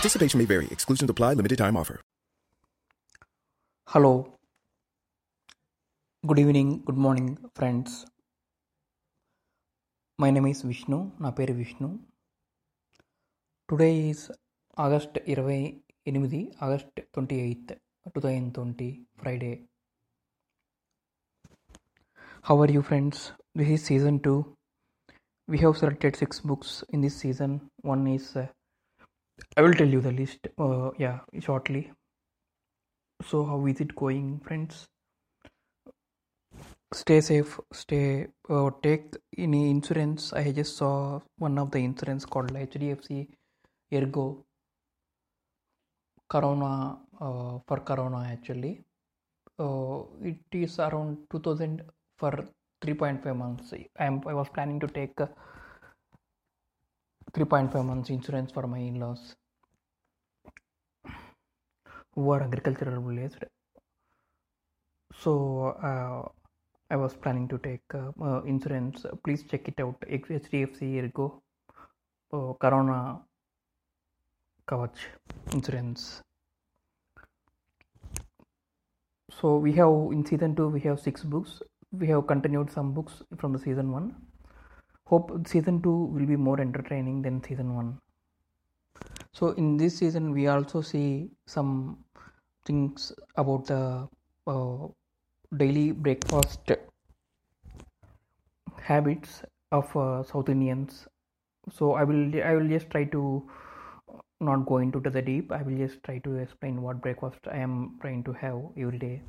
Participation may vary. Exclusions apply. Limited time offer. Hello good evening good morning friends my name is Vishnu నా పేరు Vishnu today is August ఇరవై ఎనిమిది August twenty eighth two thousand twenty Friday how are you friends this is season two we have selected six books in this season one I will tell you the list, uh, yeah, shortly. So, how is it going, friends? Stay safe, stay, uh, take any insurance. I just saw one of the insurance called HDFC Ergo Corona uh, for Corona actually. Uh, it is around 2000 for 3.5 months. I, am, I was planning to take. Uh, 3.5 months insurance for my in-laws who are agricultural related. So uh, I was planning to take uh, uh, insurance. Please check it out. HDFC Ergo uh, Corona Kavach insurance. So we have in season two we have six books. We have continued some books from the season one. Hope season two will be more entertaining than season one. So in this season we also see some things about the uh, daily breakfast habits of uh, south indians. So i will i will just try to not go into the deep. I will just try to explain what breakfast i am trying to have every day.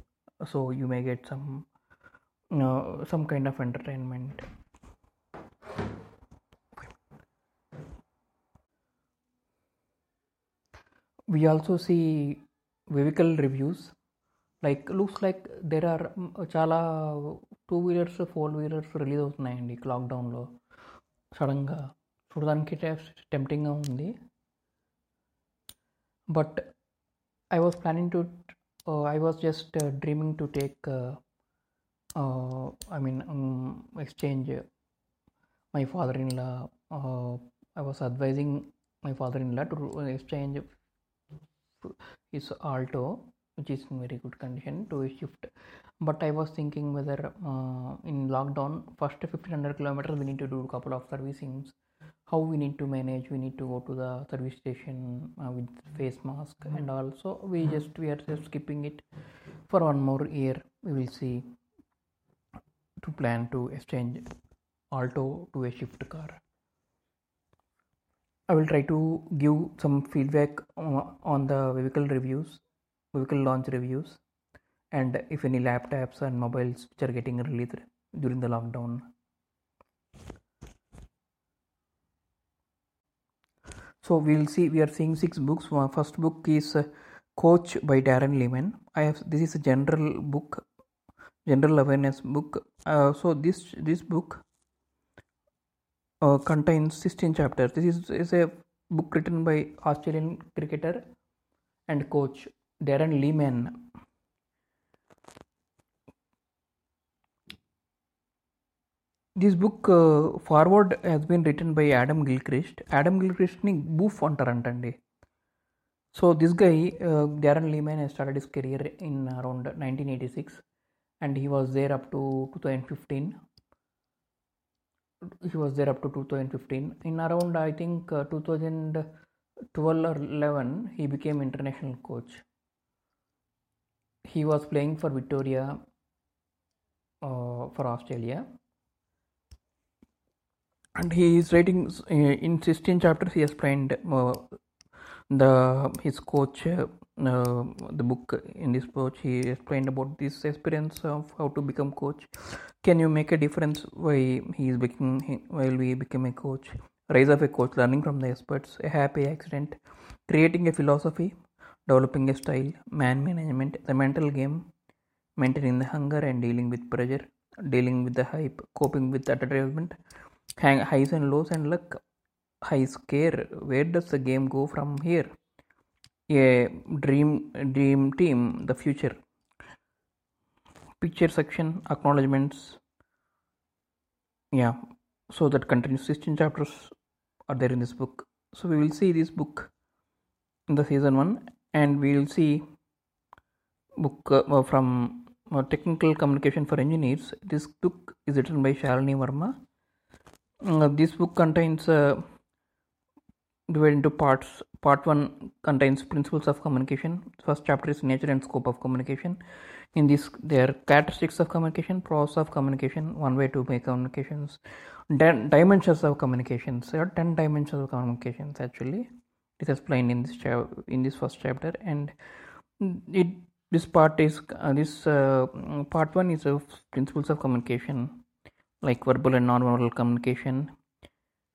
So you may get some uh, some kind of entertainment we also see vehicle reviews. Like looks like there are చాలా two wheelers four wheelers release అవుతున్నాయండి లాక్డౌన్లో సడన్గా చూడడానికి టెంప్టింగ్గా ఉంది. But I was planning to I was just dreaming to take I mean exchange my father in law I was advising my father in law to exchange is alto which is in very good condition to a shift. But i was thinking whether uh, in lockdown first 1500 kilometers we need to do a couple of servicings how we need to manage we need to go to the service station uh, with face mask and also we just we are just skipping it for one more year. We will see to plan to exchange alto to a shift car I will try to give some feedback on the vehicle reviews, vehicle launch reviews, and if any laptops and mobiles which are getting released during the lockdown. So we'll see. We are seeing six books. First book is uh, Coach by Darren Lehmann. I have this is a general book, general awareness book. Uh, so this this book uh, contains 16 chapters. This is, is a book written by Australian cricketer and coach Darren Lehmann. This book uh, forward has been written by Adam Gilchrist. Adam Gilchrist ni boof antarantandi. So this guy uh, Darren Lehmann has started his career in around 1986 and he was there up to 2015 he was there up to 2015 in around i think uh, 2012 or 11 he became international coach. He was playing for victoria uh, for australia. And he is writing uh, in 16 chapters he explained uh, the his coach uh, the book in this book he explained about this experience of how to become coach can you make a difference why he is becoming while we become a coach rise of a coach learning from the experts a happy accident creating a philosophy developing a style, man management, the mental game, maintaining the hunger and dealing with pressure, dealing with the hype, coping with advertisement, hang, highs and lows and luck, high scare. Where does the game go from here? A dream dream team, the future. Picture section, acknowledgements. Yeah, so that continues 16 chapters are there in this book. So we will see this book in the season one, and we will see book uh, from uh, technical communication for engineers. This book is written by Shalini Verma. Uh, this book contains uh, divided into parts. Part one contains principles of communication. First chapter is nature and scope of communication. In this, there are characteristics of communication, process of communication, one way to make communications, then dimensions of communications. There are ten dimensions of communications actually. It is explained in this cha- in this first chapter, and it this part is uh, this uh, part one is of principles of communication, like verbal and non-verbal communication,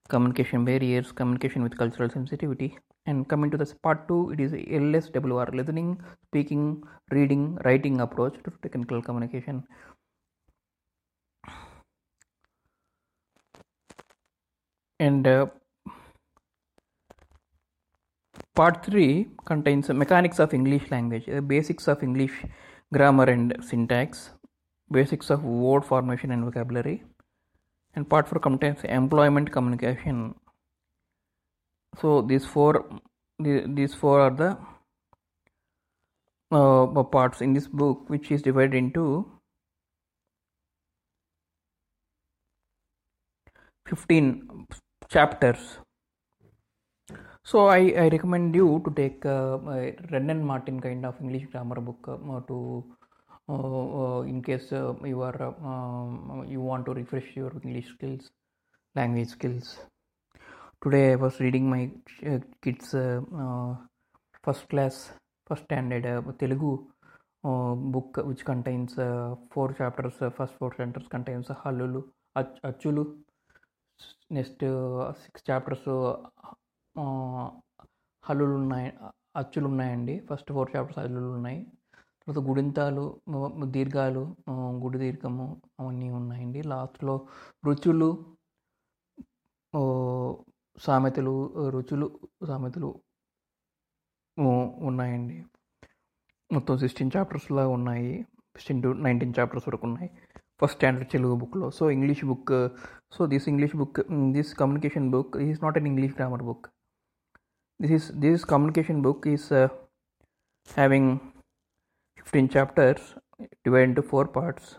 communication barriers, communication with cultural sensitivity. And coming to this part two, it is LSWR, listening, speaking, reading, writing approach to technical communication. And uh, part three contains mechanics of English language, the basics of English grammar and syntax, basics of word formation and vocabulary and part 4 contains employment communication. So these four these four are the uh, parts in this book which is divided into 15 chapters. So I, I recommend you to take uh, a Wren and Martin kind of English grammar book uh, to in case uh, you are um, you want to refresh your english skills language skills today i was reading my uh, kids first class first standard telugu book which contains four chapters first four chapters contains hallulu achulu next six chapters హల్లులు ఉన్నాయి అచ్చులు ఉన్నాయండి first four chapters హల్లులు ఉన్నాయి తర్వాత గుడింతాలు దీర్ఘాలు గుడి దీర్ఘము అవన్నీ ఉన్నాయండి. లాస్ట్లో రుచులు సామెతలు రుచులు సామెతలు ఉన్నాయండి. మొత్తం సిక్స్టీన్ చాప్టర్స్లా ఉన్నాయి. సిక్స్టీన్ టు నైన్టీన్ చాప్టర్స్ వరకు ఉన్నాయి. ఫస్ట్ స్టాండర్డ్ తెలుగు బుక్లో. So English book so this English book this communication book is not an English grammar book. This is this communication book is having 15 chapters divided into four parts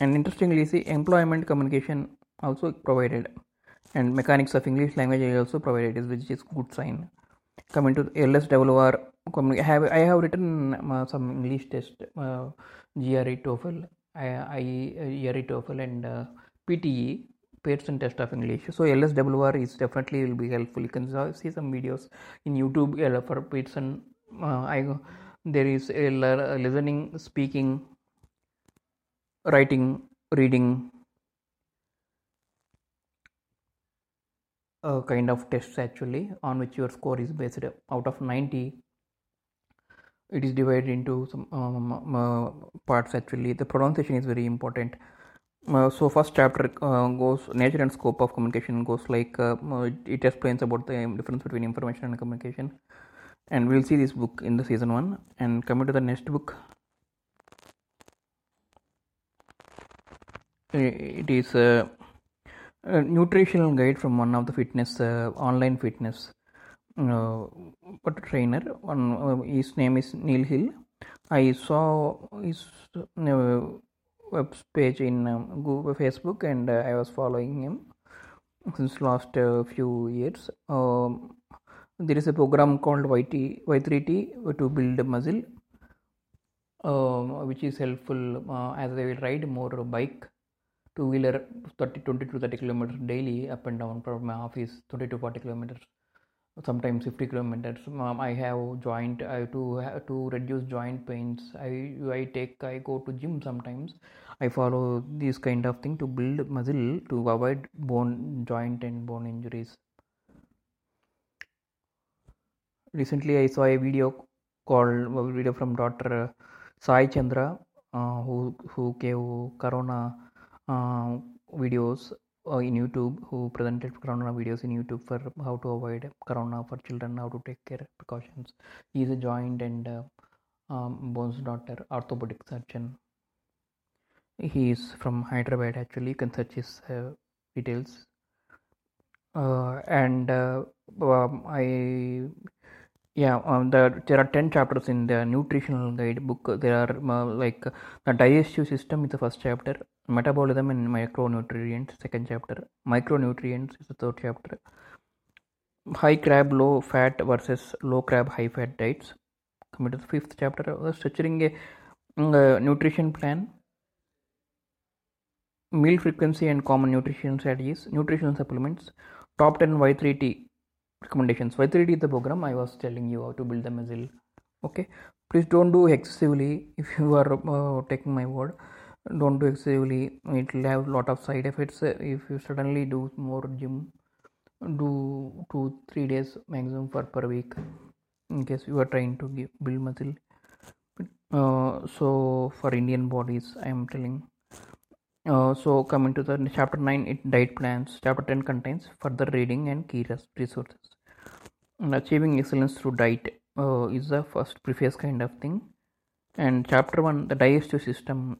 and interestingly see employment communication also provided and mechanics of english language is also provided which is good sign coming to lswr I have i have written uh, some english test uh, gre toefl i, I gre toefl and uh, pte Pearson test of English. So LSWR is definitely will be helpful. You can see some videos in YouTube for Pearson. Uh, I there is a listening speaking writing reading uh, kind of tests actually on which your score is based. Out of 90 it is divided into some um, uh, parts actually. The pronunciation is very important. Uh, so first chapter uh, goes nature and scope of communication goes like uh, it explains about the difference between information and communication and we'll see this book in the season 1 and coming to the next book it is a, a nutritional guide from one of the fitness uh, online fitness uh, trainer. One uh, his name is neil hill. I saw his uh, web page in um, google facebook and uh, i was following him since last uh, few years. Um, there is a program called YT, Y3T to build muscle, uh, which is helpful uh, as I will ride more bike, two wheeler 30, 20 to 30 kilometers daily up and down from my office, 20 to 40 kilometers, sometimes 50 kilometers. Um, I have joint, I have to to reduce joint pains. I I take I go to gym sometimes. I follow this kind of thing to build muscle to avoid bone joint and bone injuries recently I saw a video called a video from Dr. Sai Chandra, uh, who who gave Corona uh, videos uh, in YouTube, who presented Corona videos in YouTube for how to avoid Corona for children, how to take care precautions. He is a joint and uh, um, bones doctor, orthopedic surgeon. He is from Hyderabad. Actually, you can search his uh, details. Uh, and uh, um, I yeah um, the, there are 10 chapters in the nutritional guide book. There are uh, like the digestive system is the first chapter metabolism and macronutrients second chapter. Micronutrients is the third chapter. High carb low fat versus low carb high fat diets. Coming to the fifth chapter uh, structuring a uh, nutrition plan. Meal frequency and common nutrition strategies nutritional supplements. Top 10 y3t recommendations. Y3t is the program? I was telling you how to build the muscle okay. Please don't do excessively if you are uh, taking my word. Don't do excessively. It will have a lot of side effects. If you suddenly do more gym do two three days maximum for per week in case you are trying to give, build muscle uh, so for indian bodies i am telling. Uh, so coming to the chapter 9 it diet plans. Chapter 10 contains further reading and key resources achieving excellence through diet uh, is the first preface kind of thing and chapter 1 the digestive system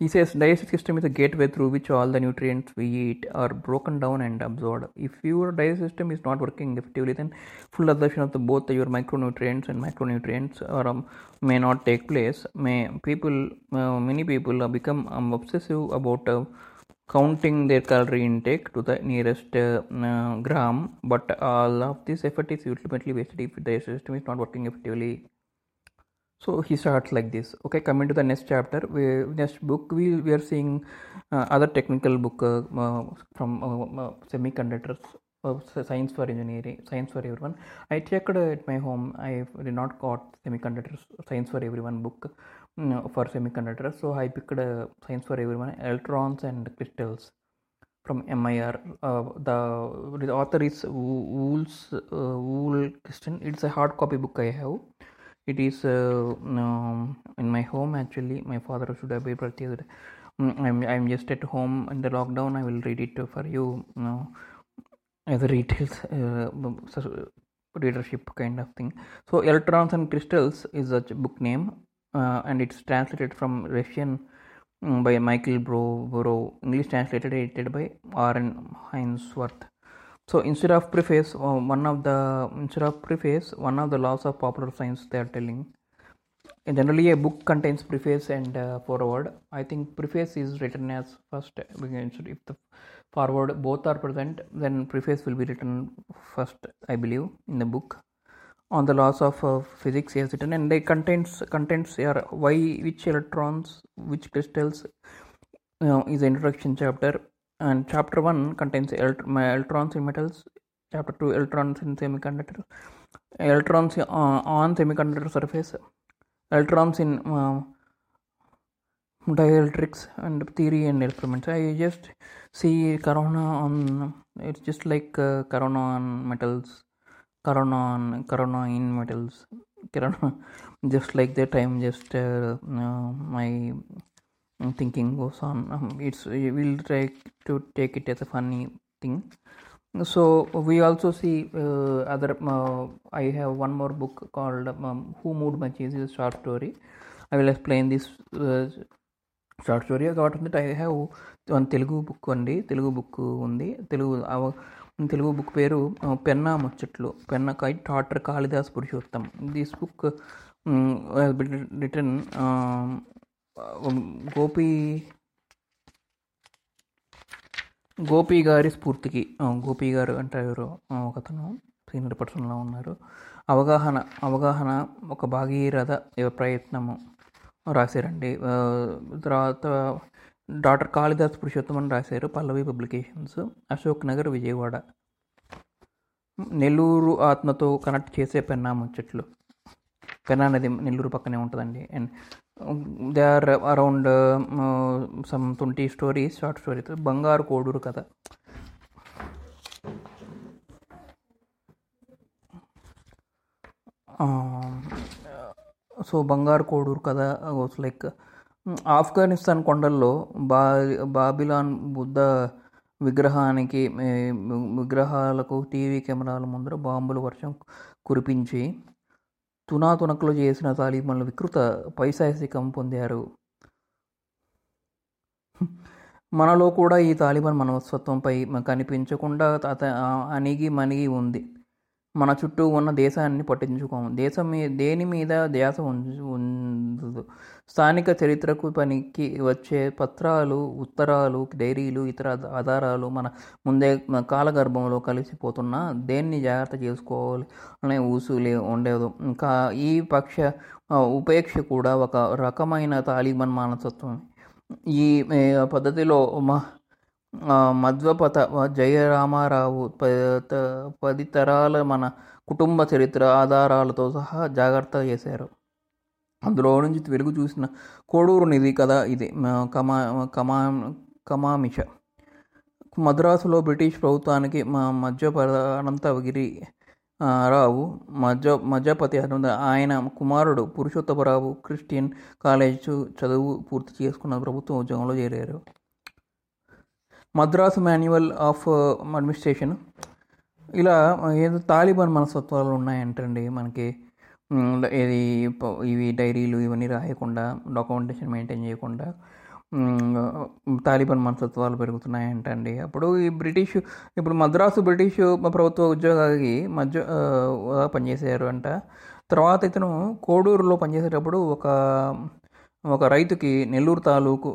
he says digestive system is a gateway through which all the nutrients we eat are broken down and absorbed. If your digestive system is not working effectively, then full absorption of the both your micronutrients and macronutrients or um, may not take place. May people, uh, many people have become um, obsessive about uh, counting their calorie intake to the nearest uh, gram, but all of this effort is ultimately wasted if the system is not working effectively. So he starts like this. Okay coming to the next chapter we next book we, we are seeing uh, other technical book uh, uh, from semiconductors science for engineering science for everyone. I checked at my home. I did not got semiconductors science for everyone book for semiconductors. So i picked science for everyone. Electrons and crystals from MIR. Uh, the, the author is Wools uh, Wool Kristen. It's a hard copy book I have. It is uh, um, in my home actually. My father should have purchased I'm, I'm just at home in the lockdown. I will read it for you, as a retail uh, readership kind of thing. So electrons and crystals is a book name uh, and it's translated from russian um, by michael bro english translated edited by r.n Ainsworth so instead of preface uh, one of the instead of preface one of the laws of popular science they are telling. And generally a book contains preface and uh, foreword. I think preface is written as first if the foreword both are present then preface will be written first i believe in the book on the laws of uh, physics is. Written and they contains contents are why which electrons which crystals you know, is the introduction chapter. And chapter 1 contains electrons in metals. Chapter 2 electrons in semiconductors. Electrons uh, on semiconductor surface. Electrons in uh, dielectrics and theory and experiments. I just see corona on it's just like uh, corona on metals corona on corona in metals corona just like that i'm just uh, my thinking goes on um, it's we'll try to take it as a funny thing so we also see uh, other uh, i have one more book called um, who moved my cheese is a short story i will explain this uh, short story కాబట్టి ఉంది I have one Telugu book అండి Telugu book ఉంది Telugu Telugu book పేరు పెన్నా ముచ్చట్లు. పెన్న కై doctor Kalidas Purushottam. This book written Gopi Gopi గారి స్ఫూర్తికి. గోపి గారు అంటే ఎవరు ఒకతను సీనియర్ పర్సన్లో ఉన్నారు. అవగాహన అవగాహన ఒక భాగీరథ ప్రయత్నము. రాశారండి తర్వాత డాక్టర్ కాళిదాస్ పురుషోత్తమని రాశారు పల్లవి పబ్లికేషన్స్ అశోక్ నగర్ విజయవాడ. నెల్లూరు ఆత్మతో కనెక్ట్ చేసే పెన్నా ముచ్చట్లు. పెన్నా నది నెల్లూరు పక్కనే ఉంటుందండి. And they are around some twenty stories short stories Bangaru Koduru కథ. Um, సో బంగారు కోడూరు కథ uh, వాస్ లైక్ ఆఫ్ఘనిస్తాన్ కొండల్లో బా బాబిలాన్ బుద్ధ విగ్రహానికి విగ్రహాలకు టీవీ కెమెరాల ముందర బాంబులు వర్షం కురిపించి తునాతునకలు చేసిన తాలిబన్లు వికృత పైశాసికం పొందారు. మనలో కూడా ఈ తాలిబాన్ మనస్తత్వంపై కనిపించకుండా అత అణిగి మణిగి ఉంది. మన చుట్టూ ఉన్న దేశాన్ని పట్టించుకోము. దేశం మీ దేని మీద ధ్యాస ఉండదు స్థానిక చరిత్రకు పనికి వచ్చే పత్రాలు ఉత్తరాలు డైరీలు ఇతర ఆధారాలు మన ముందే కాలగర్భంలో కలిసిపోతున్నా దేన్ని జాగ్రత్త చేసుకోవాలి అనే ఊసులే ఉండేదు. ఇంకా ఈ పక్ష ఉపేక్ష కూడా ఒక రకమైన తాలిబాన్ మానసత్వం. ఈ పద్ధతిలో పద్ధతిలో మధ్వపత మధ్వపథ జయరామారావు ప- త- పది తరాల మన కుటుంబ చరిత్ర ఆధారాలతో సహా జాగ్రత్త చేశారు. అందులో నుంచి వెలుగు చూసిన కోడూరు నిధి కథ ఇది. కమా కమా కమామిష. మద్రాసులో బ్రిటిష్ ప్రభుత్వానికి మా మధ్య అనంతగిరి రావు మధ్య మధ్యపతి అనంత ఆయన కుమారుడు పురుషోత్తమరావు క్రిస్టియన్ కాలేజ్ చదువు పూర్తి చేసుకున్న ప్రభుత్వ ఉద్యోగంలో చేరారు. Madras manual of administration. ఇలా ఏదో తాలిబాన్ మనస్తత్వాలు ఉన్నాయంటండి మనకి. ఇది ఇవి డైరీలు ఇవన్నీ రాయకుండా డాక్యుమెంటేషన్ మెయింటైన్ చేయకుండా తాలిబాన్ మనస్తత్వాలు పెరుగుతున్నాయంటండి. అప్పుడు ఈ బ్రిటిష్ ఇప్పుడు మద్రాసు బ్రిటిష్ ప్రభుత్వ ఉద్యోగానికి మధ్య పనిచేశారు అంట. తర్వాత ఇతను కోడూరులో పనిచేసేటప్పుడు ఒక ఒక రైతుకి నెల్లూరు తాలూకు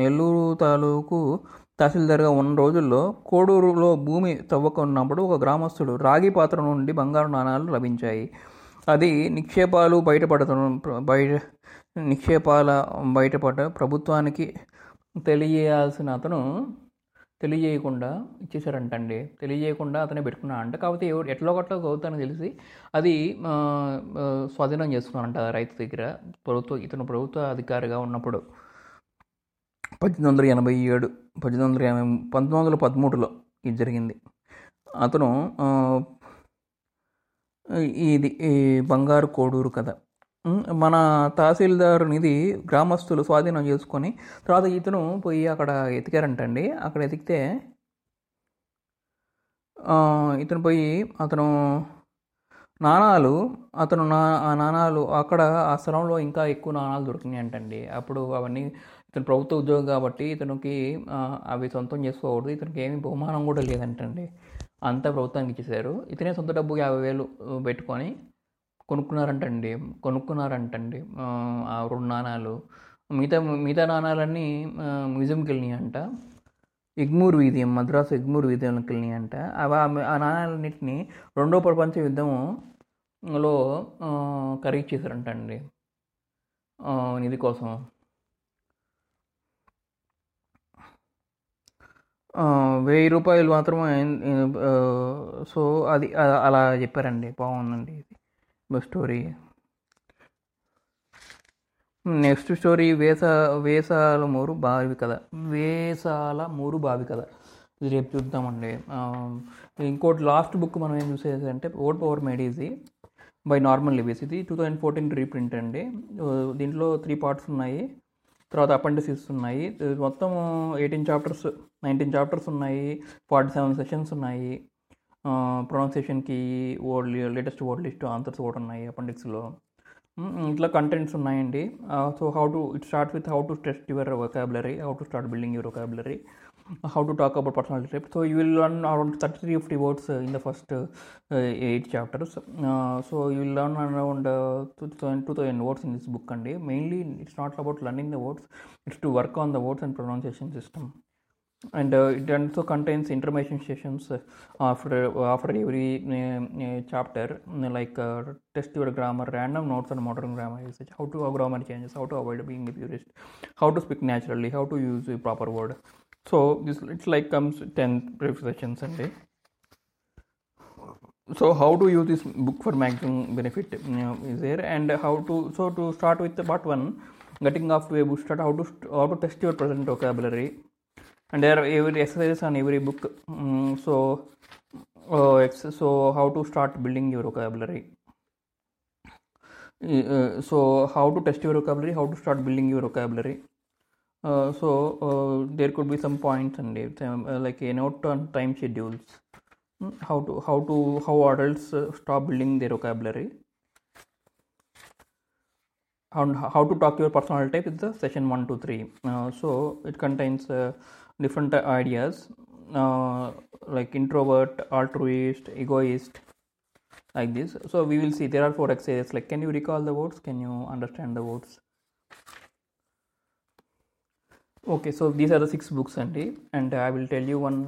నెల్లూరు తాలూకు తహసీల్దార్గా ఉన్న రోజుల్లో కోడూరులో భూమి తవ్వకున్నప్పుడు ఒక గ్రామస్తుడు రాగి పాత్ర నుండి బంగారు నాణాలు లభించాయి. అది నిక్షేపాలు బయటపడత బయట నిక్షేపాల బయటపడ ప్రభుత్వానికి తెలియాల్సిన అతను తెలియజేయకుండా ఇచ్చేసారంటండి తెలియజేయకుండా అతనే పెట్టుకున్నా అంట. కాకపోతే ఎవరు ఎట్లా గట్లా చదువుతానని తెలిసి అది స్వాధీనం చేసుకున్నారంట రైతు దగ్గర. ప్రభుత్వ ఇతను ప్రభుత్వ అధికారిగా ఉన్నప్పుడు. పద్దెనిమిది వందల ఎనభై ఏడు పద్దెనిమిది వందల ఎనభై పంతొమ్మిది వందల పదమూడులో ఇది జరిగింది. అతను ఇది ఈ బంగారు కోడూరు కథ. మన తహసీల్దారునిది గ్రామస్తులు స్వాధీనం చేసుకొని తర్వాత ఇతను పోయి అక్కడ ఎతికారంటండి. అక్కడ ఎతికితే ఇతను పోయి అతను నాణాలు అతను నా ఆ నాణాలు అక్కడ ఆ స్థలంలో ఇంకా ఎక్కువ నాణాలు దొరికినాయి అంటండి అప్పుడు అవన్నీ ఇతను ప్రభుత్వ ఉద్యోగం కాబట్టి ఇతనికి అవి సొంతం చేసుకోకూడదు. ఇతనికి ఏమి బహుమానం కూడా లేదంటండి. అంతా ప్రభుత్వానికి ఇచ్చేసారు ఇతనే సొంత డబ్బు యాభై వేలు పెట్టుకొని కొనుక్కున్నారంటండి. కొనుక్కున్నారంటండి. ఆ, ఆ రెండు నాణాలు. మిగతా మిగతా నాణాలన్నీ మ్యూజియంకి వెళ్ళినాయి అంట ఎగ్మూర్ వీధియం మద్రాసు ఎగ్మూర్ వీధిలోకి వెళ్ళినాయి అంట అవి ఆ- నాణాలన్నింటినీ రెండో ప్రపంచ యుద్ధములో ఆ, ఖరీదు చేశారంటండి. నిధి కోసం. వెయ్యి రూపాయలు మాత్రమే సో అది అలా చెప్పారండి. బాగుందండి ఇది. స్టోరీ. నెక్స్ట్ స్టోరీ వేస వేసాల మూరు బావి కథ. వేసాల మూరు బావి కథ. ఇది రేపు చూద్దామండి. ఇంకోటి లాస్ట్ బుక్ మనం ఏం చూసేది అంటే vote power made by normal లివీస్. ఇది టూ థౌజండ్ ఫోర్టీన్ రీప్రింట్ అండి. దీంట్లో త్రీ పార్ట్స్ ఉన్నాయి. తర్వాత అపెండిసిస్ ఉన్నాయి. మొత్తం ఎయిటీన్ చాప్టర్స్ నైన్టీన్ చాప్టర్స్ ఉన్నాయి. ఫార్టీ సెవెన్ సెషన్స్ ఉన్నాయి. ప్రొనౌన్సియేషన్కి word latest word list answers కూడా ఉన్నాయి అపెండిక్స్లో. ఇట్లా కంటెంట్స్ ఉన్నాయండి. So how to it start with how to test your vocabulary how to start building your vocabulary. How to talk about personality type. So you will learn around 33 50 words uh, in the first uh, eight chapters. Uh, so you will learn around uh, 2000, 2000 words in this book. And mainly, it's not about learning the words; it's to work on the words and pronunciation system. And uh, it also contains information sessions uh, after after every chapter, like test your grammar, random notes on modern grammar usage, how to grammar changes, how to avoid being a purist, how to speak naturally, how to use a proper word. So this it's like comes ten brief sessions a day. So how to use this book for maximum benefit you know, is there, and how to so to start with the part one, getting off to a book how to how to test your present vocabulary, and there are every exercises on every book. Mm, so uh, so how to start building your vocabulary. uh, so how to test your vocabulary how to start building your vocabulary uh, so uh, there could be some points and uh, like a note on time schedules. Mm, how to how to how adults uh, stop building their vocabulary. And how to talk your personality type is the session 1 to 3 uh, so it contains different ideas. Like introvert altruist egoist like this. So we will see. There are four exercises. Like can you recall the words? Can you understand the words okay so these are the six books అండి. And I will tell you one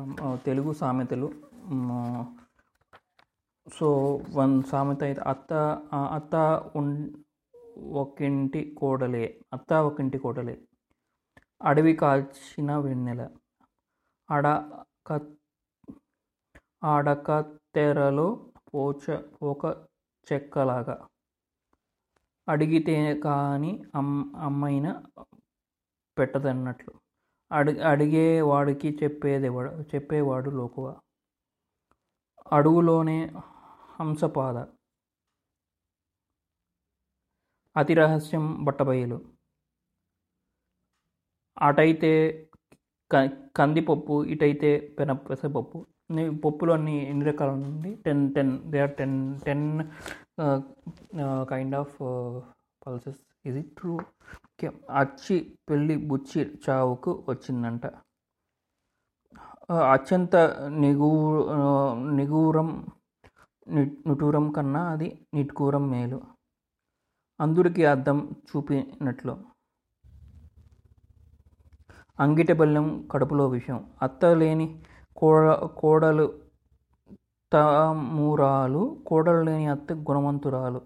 Telugu సామెతలు. Mm, uh, so one సామెత అయితే అత్త అత్త ఉన్ ఒకింటి కోడలే. అత్త ఒకింటి కోడలే. అడవి కాల్చిన వెన్నెల. అడ అడక తెరలో పోచ పోక చెక్కలాగా. అడిగితే కానీ అమ్ అమ్మైన పెట్టదన్నట్లు. అడి అడిగేవాడికి చెప్పేదేవాడు చెప్పేవాడు లోకువ. అడుగులోనే హంసపాద. అతి రహస్యం బట్టబయలు. అటైతే క కందిపప్పు ఇటైతే పెన పెసపప్పు పప్పులు అన్ని ఎన్ని రకాల ఉంది ten ten they are ten ten kind of pulses ఇది ట్రూ అచ్చి పెళ్ళి బుచ్చి చావుకు వచ్చిందంట. అత్యంత నిగూ నిగూరం ని- నిటూరం కన్నా అది నిట్కూరం మేలు. అందుడికి అర్థం చూపినట్లు. అంగిట బెల్లం కడుపులో విషయం అత్త లేని కోడ కోడలు తమూరాలు కోడలు లేని అత్త గుణవంతురాలు.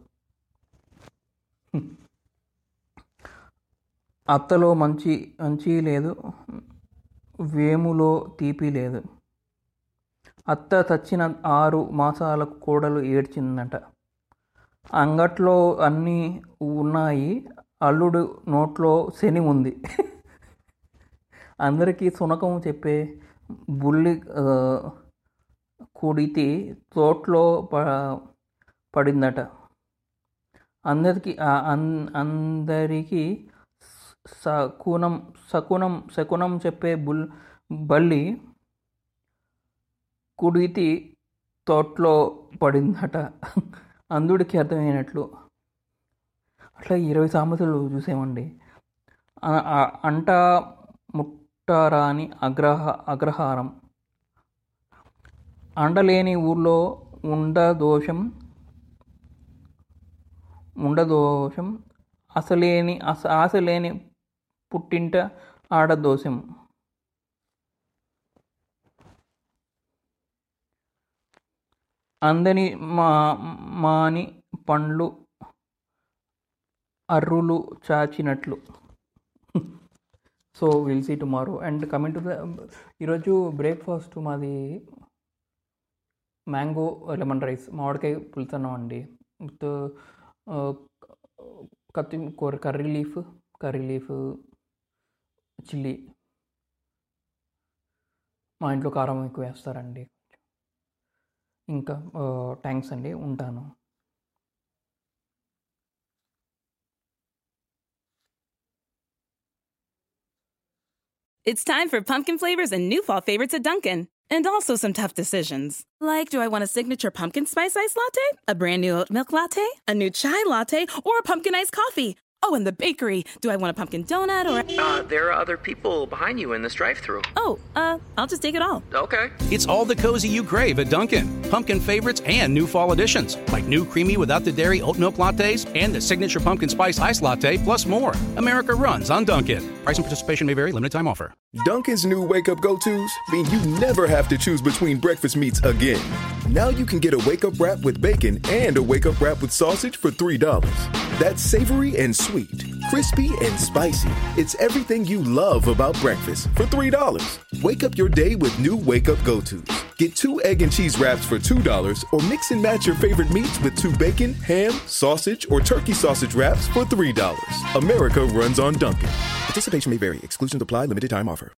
అత్తలో మంచి మంచి లేదు వేములో తీపి లేదు. అత్త చచ్చిన ఆరు మాసాలకు కోడలు ఏడ్చిందట. అంగట్లో అన్నీ ఉన్నాయి అల్లుడు నోట్లో శని ఉంది. అందరికీ సునకం చెప్పే బుల్లి కుడితి తోట్లో ప పడిందట. అందరికి అందరికీ సకునం సకునం శకునం చెప్పే బుల్ బల్లి కుడితి తోటలో పడిందట. అందుడికి అర్థమైనట్లు. అట్లా ఇరవై సామెతలు చూసామండి. ఆ- ముట్టారా అంట ముట్టరాని అగ్రహ అగ్రహారం. అండలేని ఊర్లో ఉండదోషం ఉండదోషం అసలేని అస ఆశలేని పుట్టింట ఆడదోషం అందని మా మాని పండ్లు అర్రులు చాచినట్లు. So will see tomorrow and coming to the ఈరోజు బ్రేక్ఫాస్ట్ మాది మ్యాంగో లెమన్ రైస్. మామిడికాయ పులుసన్నం అండి. విత్ కత్తి కూర curry leaf curry leaf chilli మా ఇంట్లో కారం ఎక్కువ వేస్తారండి ఇంకా థ్యాంక్స్ అండి ఉంటాను It's time for pumpkin flavors and new fall favorites at Dunkin'. And also some tough decisions. Like, do I want a signature pumpkin spice ice latte? A brand new oat milk latte? A new chai latte? Or a pumpkin iced coffee? Oh, and the bakery. Do I want a pumpkin donut or a... Uh, there are other people behind you in this drive-through. Oh, uh, I'll just take it all. Okay. It's all the cozy you crave at Dunkin'. Pumpkin favorites and new fall additions, like new creamy without the dairy oat milk lattes and the signature pumpkin spice ice latte, plus more. America runs on Dunkin'. Price and participation may vary. Limited time offer. Dunkin's new wake up go tos mean you never have to choose between breakfast meats again. Now you can get a wake up wrap with bacon and a wake up wrap with sausage for $3. That's savory and sweet, crispy and spicy. It's everything you love about breakfast for $3. Wake up your day with new wake up go tos. Get two egg and cheese wraps for $2 or mix and match your favorite meats with two bacon, ham, sausage, or turkey sausage wraps for $3. America runs on Dunkin'. Participation may vary. Exclusions apply. Limited time offer.